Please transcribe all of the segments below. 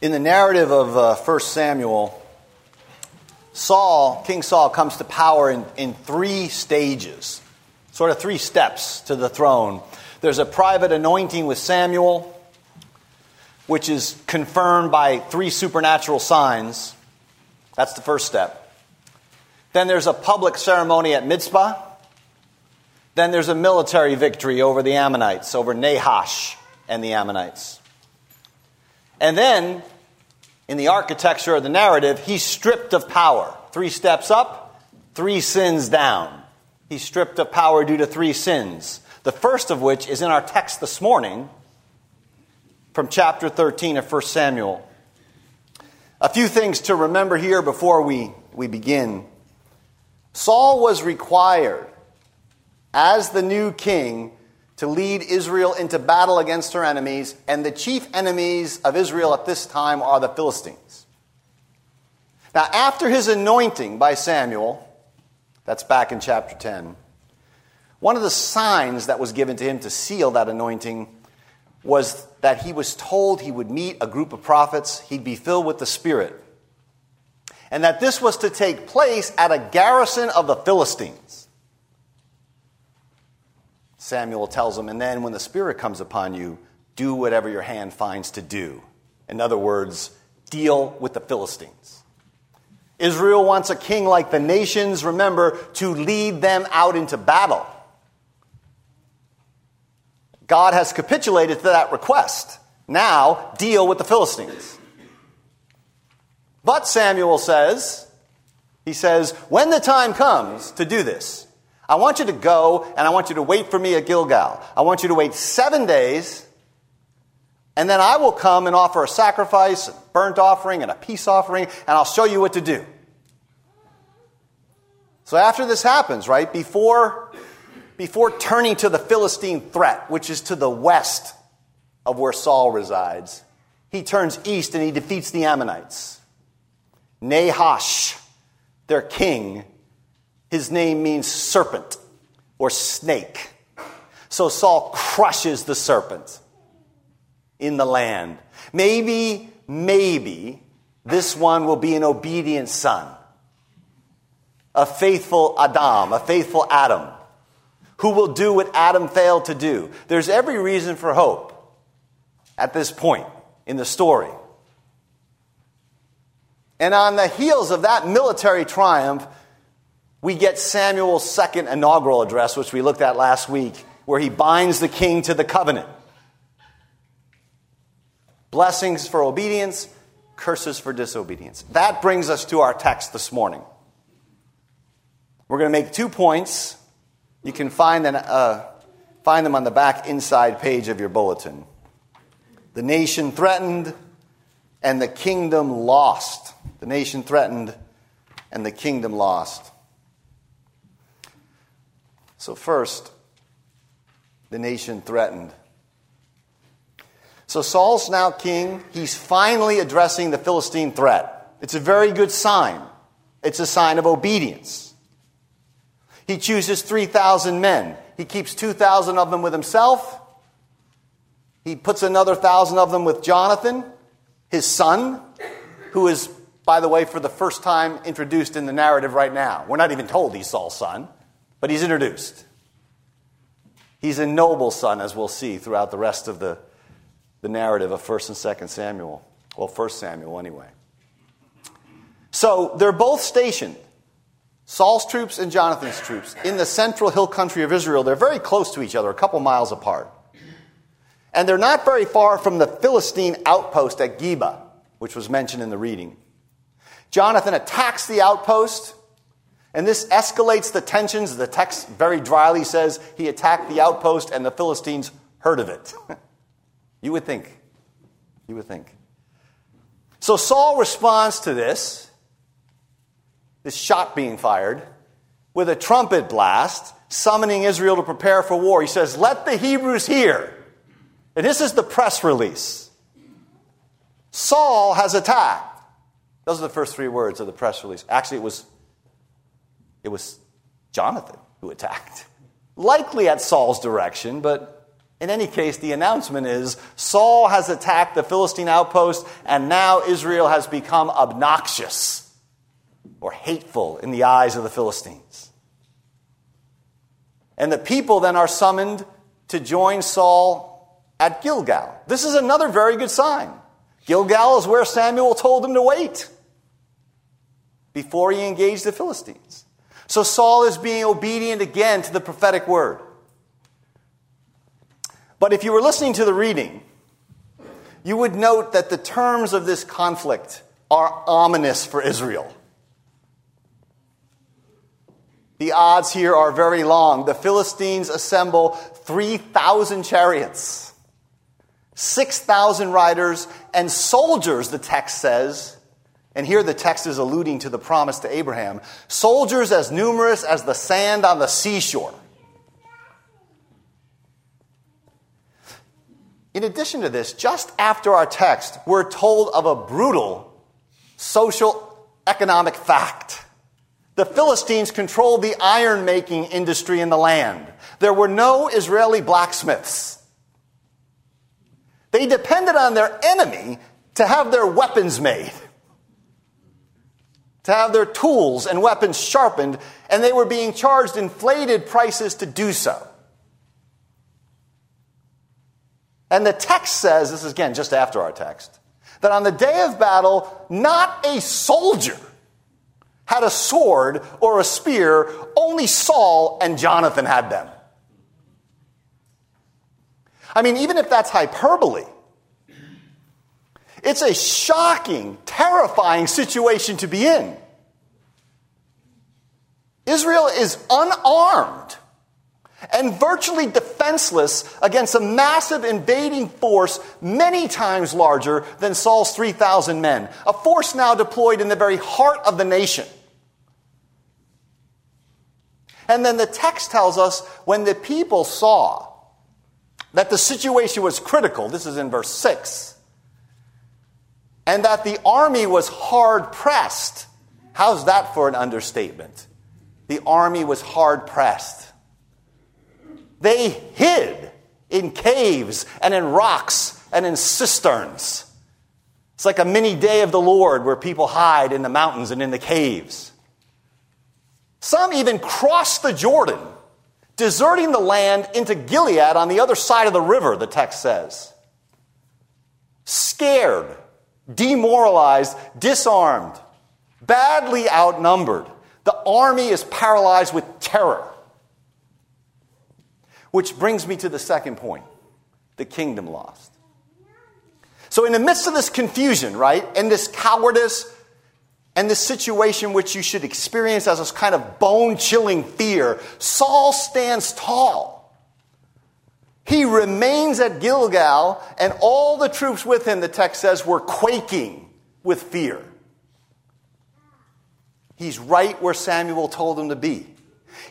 In the narrative of uh, 1 Samuel, Saul, King Saul, comes to power in, in three stages, sort of three steps to the throne. There's a private anointing with Samuel, which is confirmed by three supernatural signs. That's the first step. Then there's a public ceremony at Mizpah. Then there's a military victory over the Ammonites, over Nahash and the Ammonites. And then, in the architecture of the narrative, he's stripped of power. Three steps up, three sins down. He's stripped of power due to three sins. The first of which is in our text this morning from chapter 13 of 1 Samuel. A few things to remember here before we, we begin. Saul was required, as the new king, to lead Israel into battle against her enemies, and the chief enemies of Israel at this time are the Philistines. Now, after his anointing by Samuel, that's back in chapter 10, one of the signs that was given to him to seal that anointing was that he was told he would meet a group of prophets, he'd be filled with the Spirit, and that this was to take place at a garrison of the Philistines. Samuel tells him, and then when the Spirit comes upon you, do whatever your hand finds to do. In other words, deal with the Philistines. Israel wants a king like the nations, remember, to lead them out into battle. God has capitulated to that request. Now, deal with the Philistines. But Samuel says, he says, when the time comes to do this, I want you to go and I want you to wait for me at Gilgal. I want you to wait seven days, and then I will come and offer a sacrifice, a burnt offering, and a peace offering, and I'll show you what to do. So after this happens, right, before, before turning to the Philistine threat, which is to the west of where Saul resides, he turns east and he defeats the Ammonites. Nahash, their king, his name means serpent or snake. So Saul crushes the serpent in the land. Maybe, maybe this one will be an obedient son, a faithful Adam, a faithful Adam, who will do what Adam failed to do. There's every reason for hope at this point in the story. And on the heels of that military triumph, we get Samuel's second inaugural address, which we looked at last week, where he binds the king to the covenant. Blessings for obedience, curses for disobedience. That brings us to our text this morning. We're going to make two points. You can find them, uh, find them on the back inside page of your bulletin. The nation threatened and the kingdom lost. The nation threatened and the kingdom lost. So, first, the nation threatened. So, Saul's now king. He's finally addressing the Philistine threat. It's a very good sign. It's a sign of obedience. He chooses 3,000 men. He keeps 2,000 of them with himself. He puts another 1,000 of them with Jonathan, his son, who is, by the way, for the first time introduced in the narrative right now. We're not even told he's Saul's son but he's introduced. He's a noble son, as we'll see throughout the rest of the, the narrative of 1st and 2nd Samuel. Well, 1st Samuel, anyway. So they're both stationed, Saul's troops and Jonathan's troops, in the central hill country of Israel. They're very close to each other, a couple miles apart. And they're not very far from the Philistine outpost at Geba, which was mentioned in the reading. Jonathan attacks the outpost and this escalates the tensions. The text very dryly says he attacked the outpost and the Philistines heard of it. you would think. You would think. So Saul responds to this, this shot being fired, with a trumpet blast, summoning Israel to prepare for war. He says, Let the Hebrews hear. And this is the press release. Saul has attacked. Those are the first three words of the press release. Actually, it was it was Jonathan who attacked. Likely at Saul's direction, but In any case, the announcement is Saul has attacked the Philistine outpost, and now Israel has become obnoxious or hateful in the eyes of the Philistines. And the people then are summoned to join Saul at Gilgal. This is another very good sign. Gilgal is where Samuel told him to wait before he engaged the Philistines. So Saul is being obedient again to the prophetic word. But if you were listening to the reading, you would note that the terms of this conflict are ominous for Israel. The odds here are very long. The Philistines assemble 3,000 chariots, 6,000 riders, and soldiers, the text says. And here the text is alluding to the promise to Abraham soldiers as numerous as the sand on the seashore. In addition to this, just after our text, we're told of a brutal social economic fact. The Philistines controlled the iron making industry in the land. There were no Israeli blacksmiths. They depended on their enemy to have their weapons made, to have their tools and weapons sharpened, and they were being charged inflated prices to do so. And the text says, this is again just after our text, that on the day of battle, not a soldier had a sword or a spear, only Saul and Jonathan had them. I mean, even if that's hyperbole, it's a shocking, terrifying situation to be in. Israel is unarmed and virtually defenseless against a massive invading force many times larger than Saul's 3,000 men, a force now deployed in the very heart of the nation. And then the text tells us when the people saw that the situation was critical, this is in verse 6, and that the army was hard pressed. How's that for an understatement? The army was hard pressed. They hid in caves and in rocks and in cisterns. It's like a mini day of the Lord where people hide in the mountains and in the caves. Some even crossed the Jordan, deserting the land into Gilead on the other side of the river, the text says. Scared, demoralized, disarmed, badly outnumbered. The army is paralyzed with terror. Which brings me to the second point the kingdom lost. So, in the midst of this confusion, right, and this cowardice, and this situation which you should experience as a kind of bone chilling fear, Saul stands tall. He remains at Gilgal, and all the troops with him, the text says, were quaking with fear. He's right where Samuel told him to be.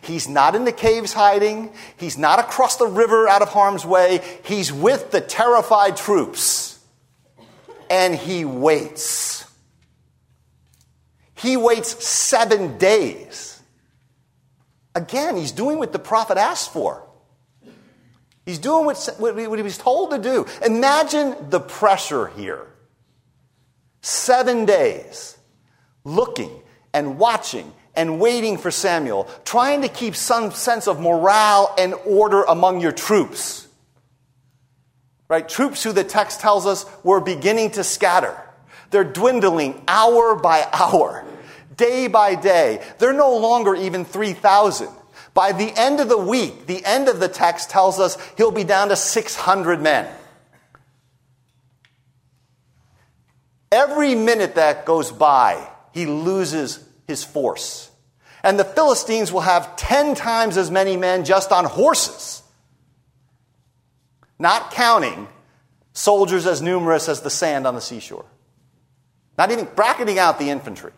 He's not in the caves hiding. He's not across the river out of harm's way. He's with the terrified troops. And he waits. He waits seven days. Again, he's doing what the prophet asked for. He's doing what, he was told to do. Imagine the pressure here. Seven days looking and watching and waiting for Samuel, trying to keep some sense of morale and order among your troops. Right? Troops who the text tells us were beginning to scatter. They're dwindling hour by hour, day by day. They're no longer even 3,000. By the end of the week, the end of the text tells us he'll be down to 600 men. Every minute that goes by, he loses his force. And the Philistines will have 10 times as many men just on horses, not counting soldiers as numerous as the sand on the seashore, not even bracketing out the infantry.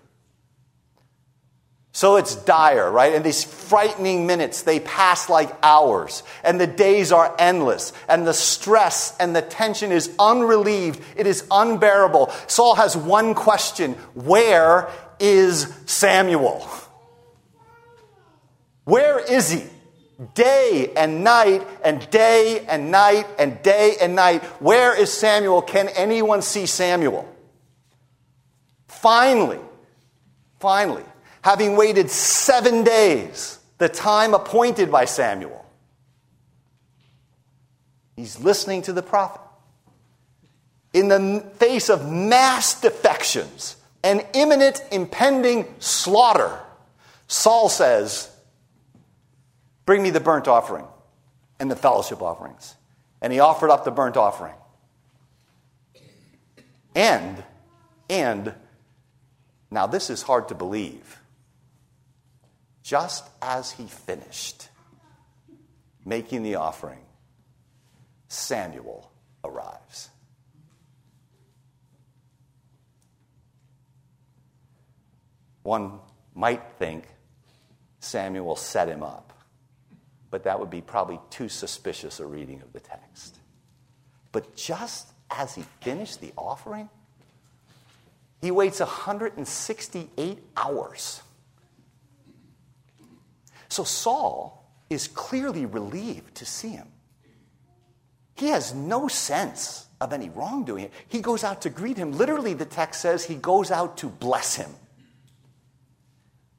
So it's dire, right? And these frightening minutes, they pass like hours, and the days are endless, and the stress and the tension is unrelieved. It is unbearable. Saul has one question Where is Samuel? Where is he? day and night and day and night and day and night. Where is Samuel? Can anyone see Samuel? Finally, finally, having waited seven days, the time appointed by Samuel, he's listening to the prophet. In the face of mass defections and imminent impending slaughter, Saul says, Bring me the burnt offering and the fellowship offerings. And he offered up the burnt offering. And, and, now this is hard to believe. Just as he finished making the offering, Samuel arrives. One might think Samuel set him up but that would be probably too suspicious a reading of the text. But just as he finished the offering, he waits 168 hours. So Saul is clearly relieved to see him. He has no sense of any wrongdoing. He goes out to greet him. Literally, the text says he goes out to bless him.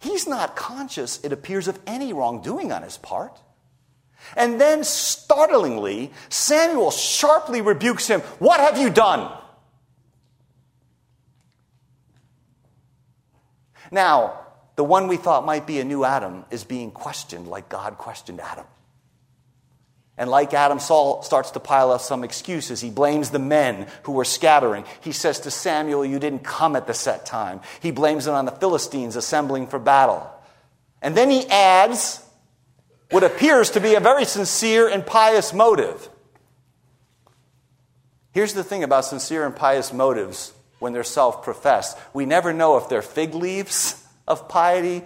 He's not conscious, it appears, of any wrongdoing on his part. And then, startlingly, Samuel sharply rebukes him What have you done? Now, the one we thought might be a new Adam is being questioned like God questioned Adam. And like Adam, Saul starts to pile up some excuses. He blames the men who were scattering. He says to Samuel, You didn't come at the set time. He blames it on the Philistines assembling for battle. And then he adds, what appears to be a very sincere and pious motive. Here's the thing about sincere and pious motives when they're self professed we never know if they're fig leaves of piety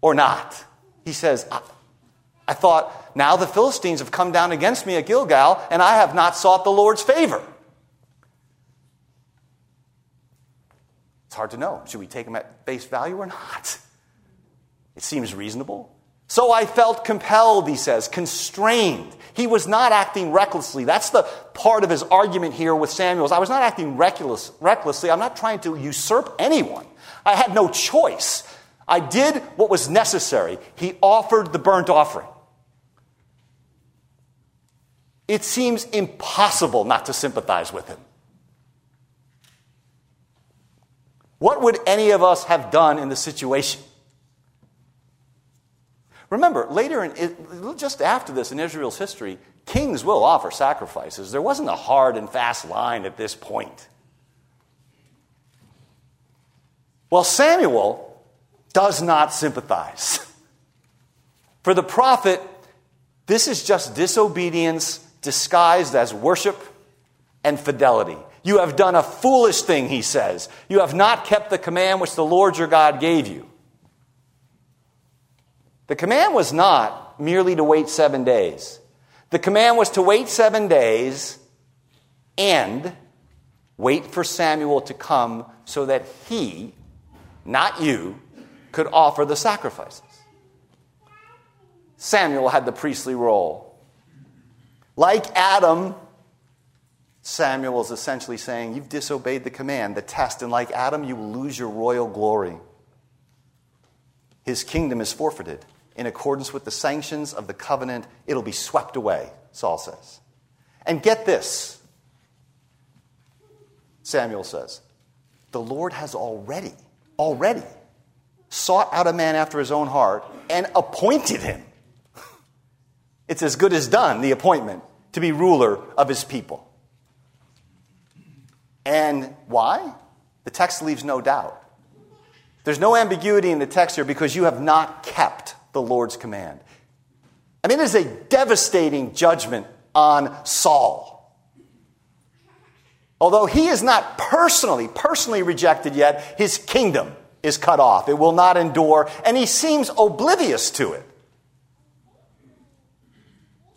or not. He says, I, I thought, now the Philistines have come down against me at Gilgal, and I have not sought the Lord's favor. It's hard to know. Should we take him at face value or not? It seems reasonable. So I felt compelled, he says, constrained. He was not acting recklessly. That's the part of his argument here with Samuel. I was not acting reckless, recklessly. I'm not trying to usurp anyone. I had no choice. I did what was necessary. He offered the burnt offering. It seems impossible not to sympathize with him. What would any of us have done in the situation? Remember, later, in, just after this in Israel's history, kings will offer sacrifices. There wasn't a hard and fast line at this point. Well, Samuel does not sympathize. For the prophet, this is just disobedience disguised as worship and fidelity. You have done a foolish thing, he says. You have not kept the command which the Lord your God gave you. The command was not merely to wait seven days. The command was to wait seven days and wait for Samuel to come so that he, not you, could offer the sacrifices. Samuel had the priestly role. Like Adam, Samuel is essentially saying, You've disobeyed the command, the test, and like Adam, you will lose your royal glory. His kingdom is forfeited in accordance with the sanctions of the covenant, it'll be swept away, Saul says. And get this Samuel says, the Lord has already, already sought out a man after his own heart and appointed him. It's as good as done, the appointment, to be ruler of his people. And why? The text leaves no doubt. There's no ambiguity in the text here because you have not kept the Lord's command. I mean, it is a devastating judgment on Saul. Although he is not personally, personally rejected yet, his kingdom is cut off. It will not endure, and he seems oblivious to it.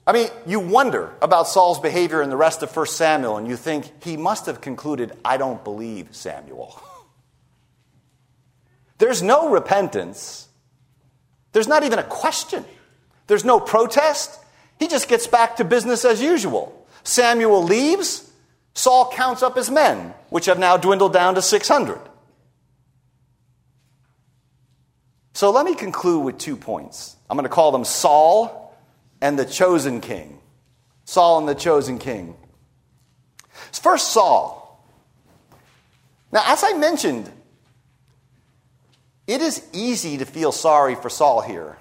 I mean, you wonder about Saul's behavior in the rest of 1 Samuel, and you think he must have concluded, I don't believe Samuel. There's no repentance there's not even a question. There's no protest. He just gets back to business as usual. Samuel leaves. Saul counts up his men, which have now dwindled down to 600. So let me conclude with two points. I'm going to call them Saul and the chosen king. Saul and the chosen king. First, Saul. Now, as I mentioned, it is easy to feel sorry for Saul here.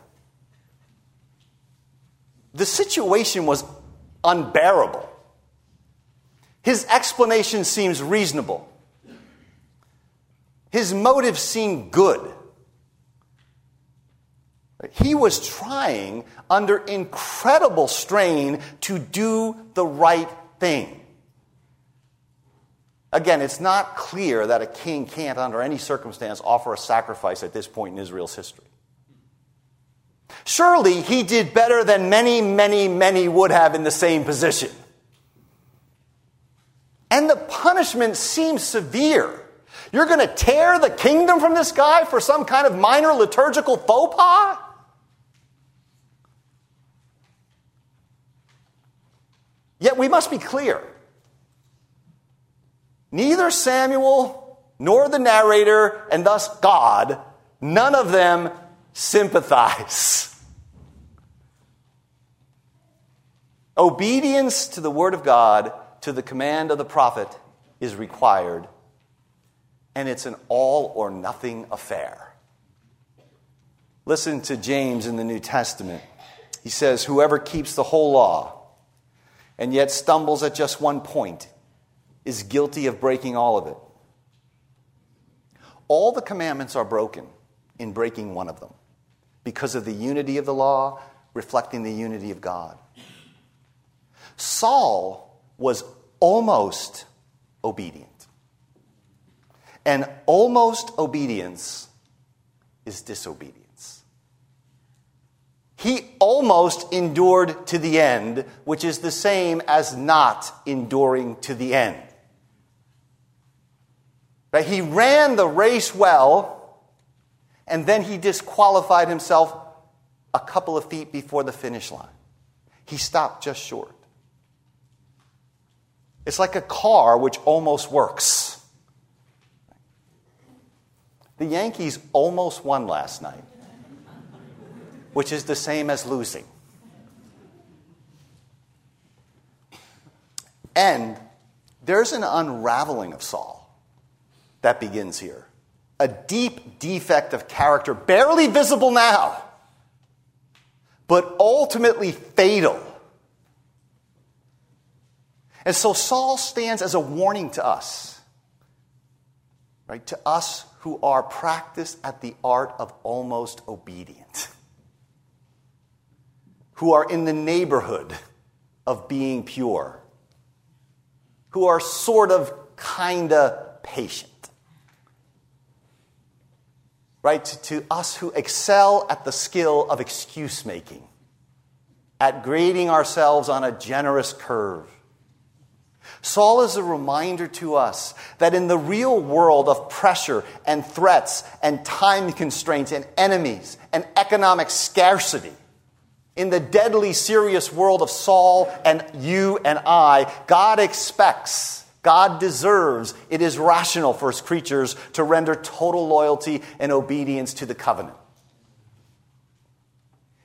The situation was unbearable. His explanation seems reasonable. His motives seem good. He was trying under incredible strain to do the right thing. Again, it's not clear that a king can't, under any circumstance, offer a sacrifice at this point in Israel's history. Surely he did better than many, many, many would have in the same position. And the punishment seems severe. You're going to tear the kingdom from this guy for some kind of minor liturgical faux pas? Yet we must be clear Neither Samuel nor the narrator, and thus God, none of them sympathize. Obedience to the word of God, to the command of the prophet, is required, and it's an all or nothing affair. Listen to James in the New Testament. He says, Whoever keeps the whole law and yet stumbles at just one point is guilty of breaking all of it. All the commandments are broken in breaking one of them because of the unity of the law reflecting the unity of God. Saul was almost obedient. And almost obedience is disobedience. He almost endured to the end, which is the same as not enduring to the end. But he ran the race well, and then he disqualified himself a couple of feet before the finish line. He stopped just short. It's like a car which almost works. The Yankees almost won last night, which is the same as losing. And there's an unraveling of Saul that begins here. A deep defect of character, barely visible now, but ultimately fatal. And so Saul stands as a warning to us, right? To us who are practiced at the art of almost obedient, who are in the neighborhood of being pure, who are sort of, kinda patient right? To, to us who excel at the skill of excuse making, at grading ourselves on a generous curve. Saul is a reminder to us that in the real world of pressure and threats and time constraints and enemies and economic scarcity, in the deadly serious world of Saul and you and I, God expects God deserves, it is rational for his creatures to render total loyalty and obedience to the covenant.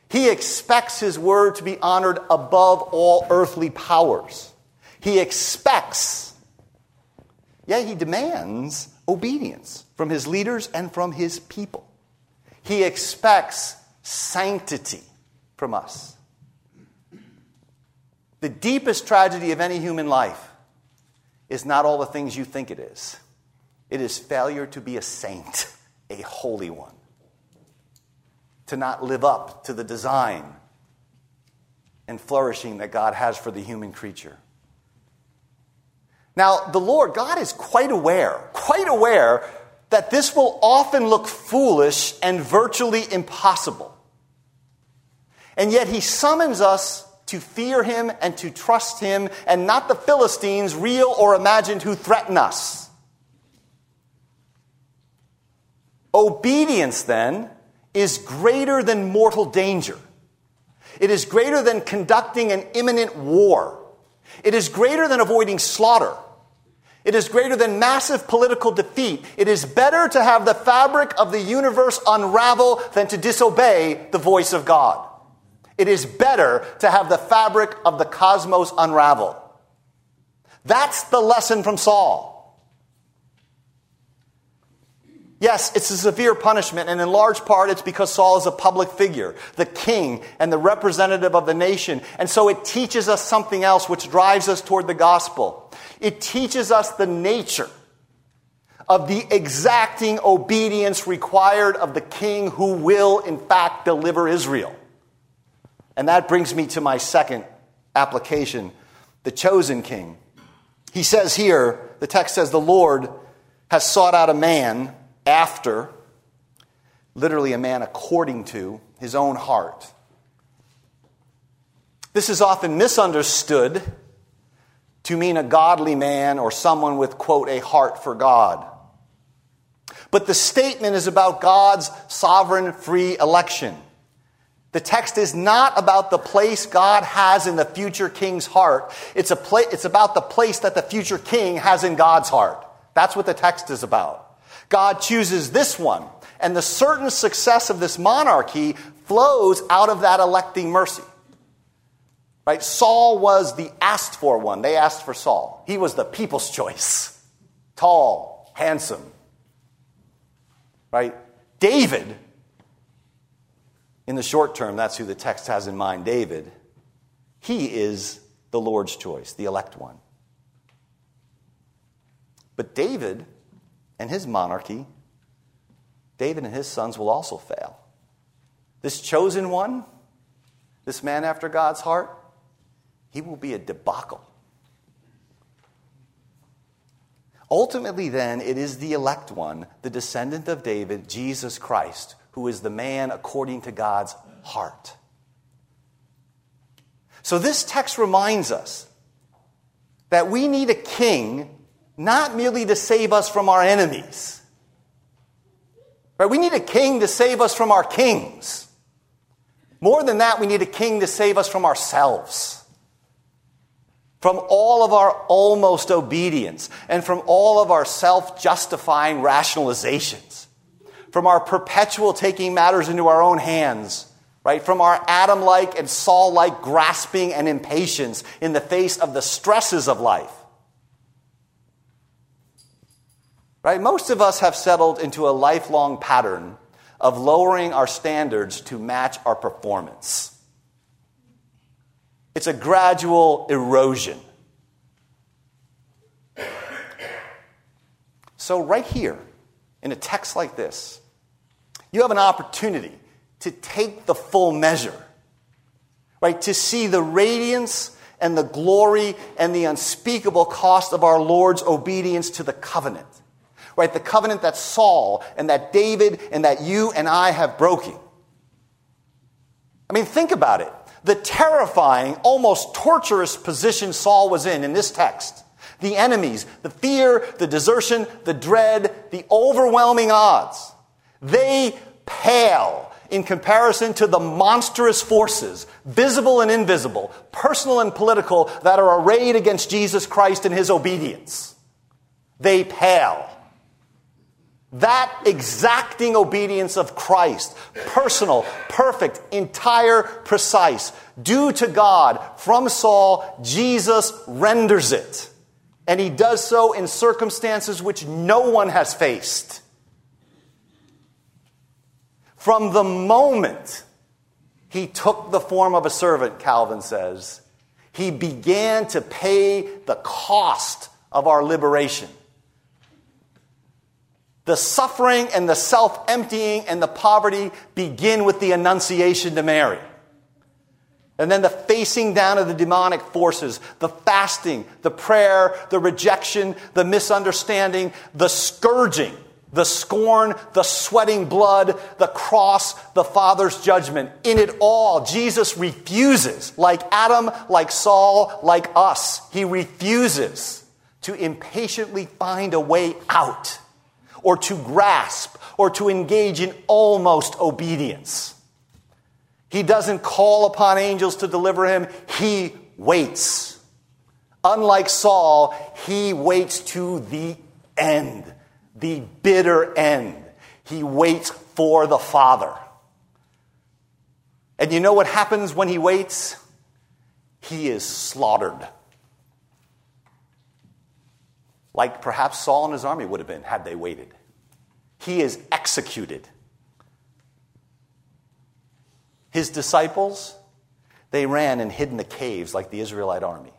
He expects his word to be honored above all earthly powers. He expects, yeah, he demands obedience from his leaders and from his people. He expects sanctity from us. The deepest tragedy of any human life is not all the things you think it is. It is failure to be a saint, a holy one, to not live up to the design and flourishing that God has for the human creature. Now, the Lord, God is quite aware, quite aware that this will often look foolish and virtually impossible. And yet, He summons us to fear him and to trust him, and not the Philistines, real or imagined, who threaten us. Obedience, then, is greater than mortal danger. It is greater than conducting an imminent war. It is greater than avoiding slaughter. It is greater than massive political defeat. It is better to have the fabric of the universe unravel than to disobey the voice of God. It is better to have the fabric of the cosmos unravel. That's the lesson from Saul. Yes, it's a severe punishment, and in large part it's because Saul is a public figure, the king and the representative of the nation. And so it teaches us something else which drives us toward the gospel. It teaches us the nature of the exacting obedience required of the king who will, in fact, deliver Israel. And that brings me to my second application the chosen king. He says here, the text says, the Lord has sought out a man after, literally a man according to his own heart. This is often misunderstood to mean a godly man or someone with, quote, a heart for God. But the statement is about God's sovereign free election. The text is not about the place God has in the future king's heart. It's, a pla- it's about the place that the future king has in God's heart. That's what the text is about. God chooses this one, and the certain success of this monarchy flows out of that electing mercy. Right? Saul was the asked for one. They asked for Saul. He was the people's choice. Tall, handsome. Right? David, in the short term, that's who the text has in mind David. He is the Lord's choice, the elect one. But David and his monarchy, David and his sons will also fail. This chosen one, this man after God's heart, he will be a debacle. Ultimately, then, it is the elect one, the descendant of David, Jesus Christ, who is the man according to God's heart. So, this text reminds us that we need a king not merely to save us from our enemies. Right? We need a king to save us from our kings. More than that, we need a king to save us from ourselves. From all of our almost obedience and from all of our self justifying rationalizations. From our perpetual taking matters into our own hands right? From our Adam like and Saul like grasping and impatience in the face of the stresses of life. Right? Most of us have settled into a lifelong pattern of lowering our standards to match our performance. It's a gradual erosion. So, right here, in a text like this, you have an opportunity to take the full measure, right? To see the radiance and the glory and the unspeakable cost of our Lord's obedience to the covenant right? The covenant that Saul and that David and that you and I have broken. I mean, think about it. The terrifying, almost torturous position Saul was in in this text. The enemies, the fear, the desertion, the dread, the overwhelming odds. They pale in comparison to the monstrous forces, visible and invisible, personal and political, that are arrayed against Jesus Christ and his obedience. They pale. That exacting obedience of Christ, personal, perfect, entire, precise, due to God from Saul, Jesus renders it. And he does so in circumstances which no one has faced. From the moment he took the form of a servant, Calvin says, he began to pay the cost of our liberation. The suffering and the self emptying and the poverty begin with the Annunciation to Mary. And then the facing down of the demonic forces, the fasting, the prayer, the rejection, the misunderstanding, the scourging, the scorn, the sweating blood, the cross, the Father's judgment. In it all, Jesus refuses, like Adam, like Saul, like us, he refuses to impatiently find a way out or to grasp or to engage in almost obedience. He doesn't call upon angels to deliver him, he waits. Unlike Saul, he waits to the end, the bitter end. He waits for the Father. And you know what happens when he waits? He is slaughtered. Like perhaps Saul and his army would have been had they waited. He is executed. His disciples, they ran and hid in the caves like the Israelite army.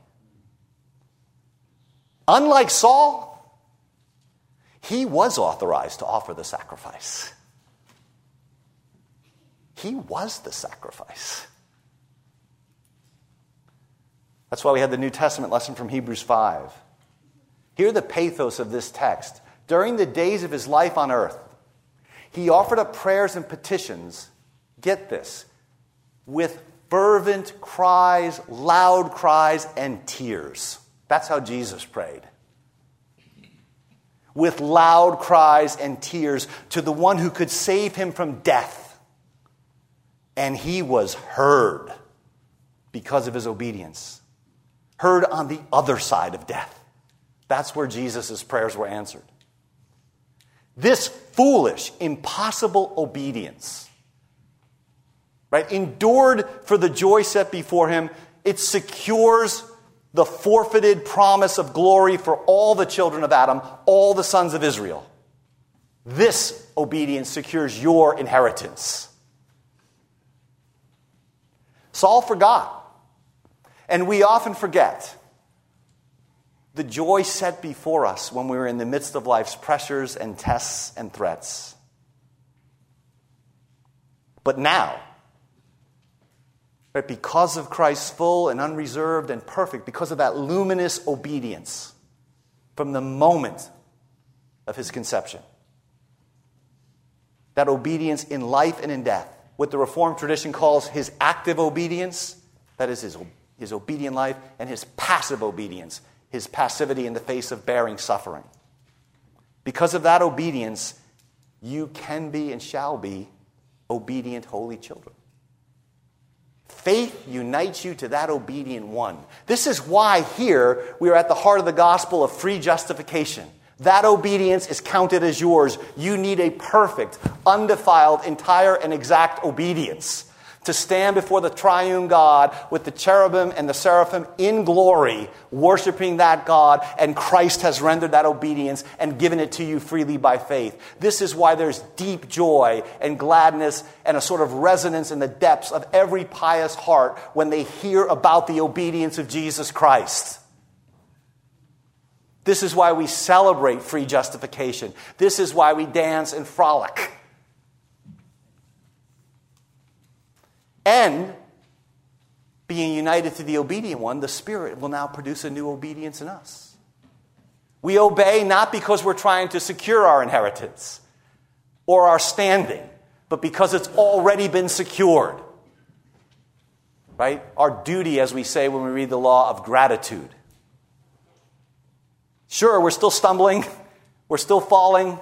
Unlike Saul, he was authorized to offer the sacrifice. He was the sacrifice. That's why we had the New Testament lesson from Hebrews 5. Hear the pathos of this text. During the days of his life on earth, he offered up prayers and petitions, get this, with fervent cries, loud cries, and tears. That's how Jesus prayed. With loud cries and tears to the one who could save him from death. And he was heard because of his obedience, heard on the other side of death. That's where Jesus' prayers were answered. This foolish, impossible obedience right? Endured for the joy set before him. It secures the forfeited promise of glory for all the children of Adam, all the sons of Israel. This obedience secures your inheritance. Saul forgot, and we often forget the joy set before us when we were in the midst of life's pressures and tests and threats. But now, Right? Because of Christ's full and unreserved and perfect, because of that luminous obedience from the moment of his conception. That obedience in life and in death. What the Reformed tradition calls his active obedience, that is his, his obedient life, and his passive obedience, his passivity in the face of bearing suffering. Because of that obedience, you can be and shall be obedient, holy children. Faith unites you to that obedient one. This is why here we are at the heart of the gospel of free justification. That obedience is counted as yours. You need a perfect, undefiled, entire, and exact obedience to stand before the triune God with the cherubim and the seraphim in glory, worshiping that God, and Christ has rendered that obedience and given it to you freely by faith. This is why there's deep joy and gladness and a sort of resonance in the depths of every pious heart when they hear about the obedience of Jesus Christ. This is why we celebrate free justification. This is why we dance and frolic. And being united to the obedient one, the Spirit will now produce a new obedience in us. We obey not because we're trying to secure our inheritance or our standing, but because it's already been secured. Right? Our duty, as we say when we read the law of gratitude. Sure, we're still stumbling, we're still falling,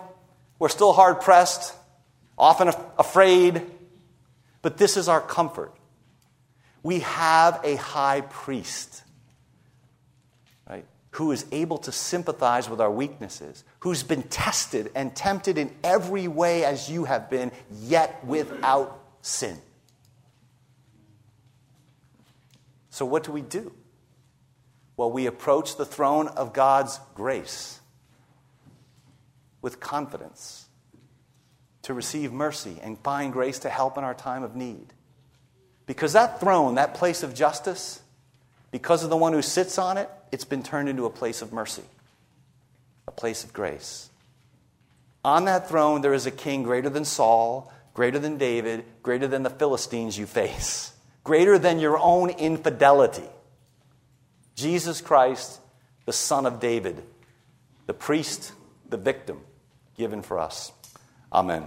we're still hard pressed, often afraid, but this is our comfort. We have a high priest, right, who is able to sympathize with our weaknesses, who's been tested and tempted in every way as you have been, yet without sin. So, what do we do? Well, we approach the throne of God's grace with confidence to receive mercy and find grace to help in our time of need. Because that throne, that place of justice, because of the one who sits on it, it's been turned into a place of mercy, a place of grace. On that throne, there is a king greater than Saul, greater than David, greater than the Philistines you face, greater than your own infidelity. Jesus Christ, the Son of David, the priest, the victim given for us. Amen.